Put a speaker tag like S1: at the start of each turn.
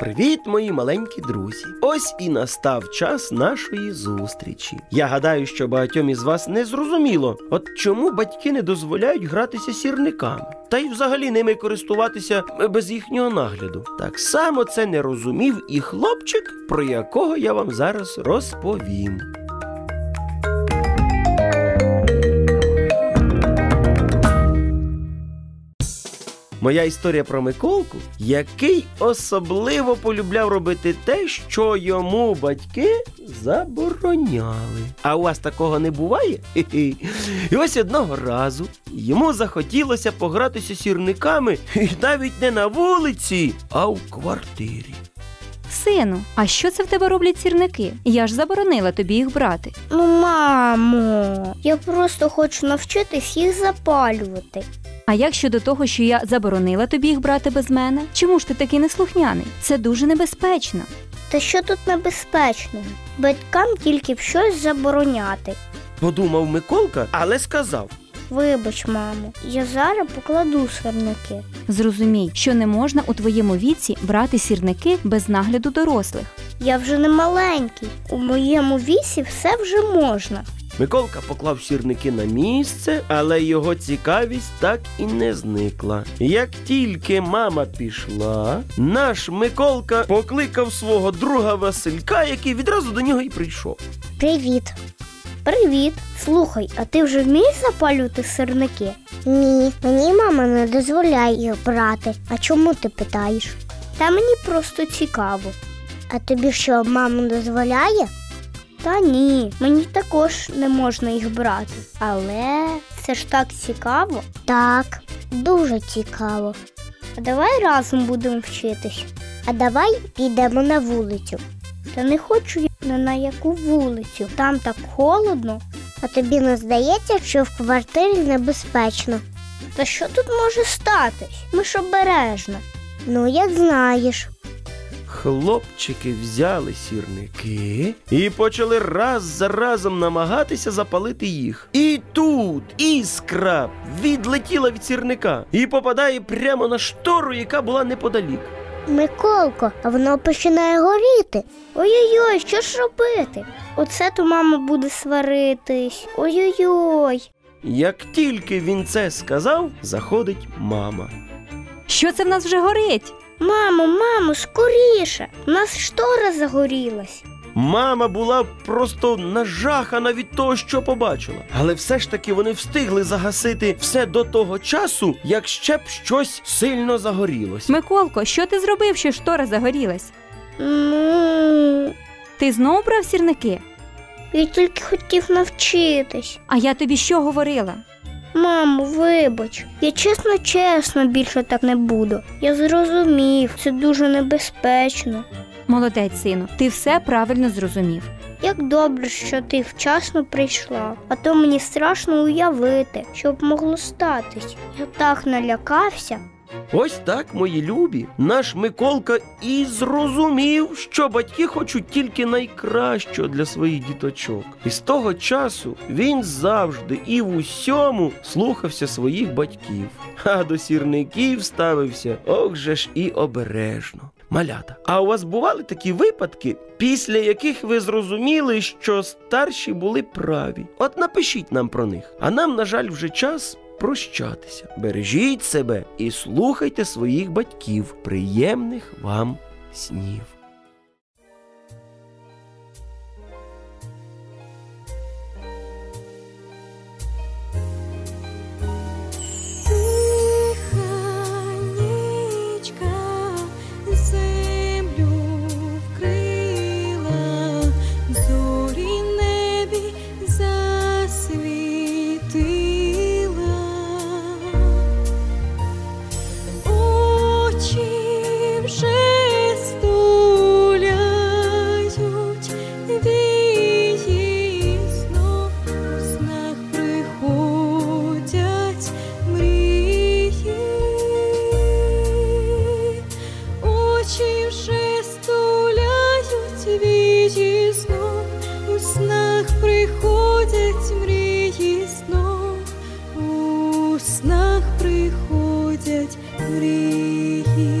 S1: Привіт, мої маленькі друзі! Ось і настав час нашої зустрічі. Я гадаю, що багатьом із вас не зрозуміло, от чому батьки не дозволяють гратися сірниками, та й взагалі ними користуватися без їхнього нагляду. Так само це не розумів і хлопчик, про якого я вам зараз розповім. Моя історія про Миколку, який особливо полюбляв робити те, що йому батьки забороняли. А у вас такого не буває? І ось одного разу йому захотілося погратися сірниками і навіть не на вулиці, а в квартирі.
S2: Сину, а що це в тебе роблять сірники? Я ж заборонила тобі їх брати.
S3: Ну, мамо, я просто хочу навчитись їх запалювати.
S2: А як щодо того, що я заборонила тобі їх брати без мене? Чому ж ти такий неслухняний? Це дуже небезпечно.
S3: Та що тут небезпечного? Батькам тільки б щось забороняти.
S1: Подумав Миколка, але сказав:
S3: Вибач, мамо, я зараз покладу сирники.
S2: Зрозумій, що не можна у твоєму віці брати сірники без нагляду дорослих.
S3: Я вже не маленький. У моєму вісі все вже можна.
S1: Миколка поклав сірники на місце, але його цікавість так і не зникла. Як тільки мама пішла, наш Миколка покликав свого друга Василька, який відразу до нього і прийшов.
S3: Привіт. Привіт. Слухай, а ти вже вмієш запалювати сирники? Ні, мені мама не дозволяє їх брати. А чому ти питаєш? Та мені просто цікаво. А тобі що, мама дозволяє? Та ні, мені також не можна їх брати. Але це ж так цікаво. Так, дуже цікаво. А давай разом будемо вчитись. А давай підемо на вулицю. Та не хочу я не на яку вулицю. Там так холодно. А тобі не здається, що в квартирі небезпечно. Та що тут може статись? Ми ж обережно. Ну, як знаєш.
S1: Хлопчики взяли сірники і почали раз за разом намагатися запалити їх. І тут іскра відлетіла від сірника і попадає прямо на штору, яка була неподалік.
S3: Миколко, а воно починає горіти. Ой-ой-ой, що ж робити? Оце то мама буде сваритись. Ой-ой-ой.
S1: Як тільки він це сказав, заходить мама.
S2: Що це в нас вже горить?
S3: Мамо, мамо, скоріше. У нас штора загорілась.
S1: Мама була просто нажахана від того, що побачила. Але все ж таки вони встигли загасити все до того часу, як ще б щось сильно загорілось.
S2: Миколко, що ти зробив, що штора загорілась?
S3: Ну,
S2: Ти знову брав сірники?
S3: я тільки хотів навчитись.
S2: А я тобі що говорила?
S3: Мамо, вибач, я чесно, чесно більше так не буду. Я зрозумів, це дуже небезпечно.
S2: Молодець, сину, ти все правильно зрозумів.
S3: Як добре, що ти вчасно прийшла, а то мені страшно уявити, що б могло статись. Я так налякався.
S1: Ось так, мої любі, наш Миколка і зрозумів, що батьки хочуть тільки найкращого для своїх діточок. І з того часу він завжди і в усьому слухався своїх батьків, а до сірників ставився ох же ж і обережно. Малята, а у вас бували такі випадки, після яких ви зрозуміли, що старші були праві? От напишіть нам про них. А нам, на жаль, вже час прощатися. Бережіть себе і слухайте своїх батьків. Приємних вам снів.
S4: Вже стуляють вії знов, у снах приходять мрії знов, у снах приходять мрії.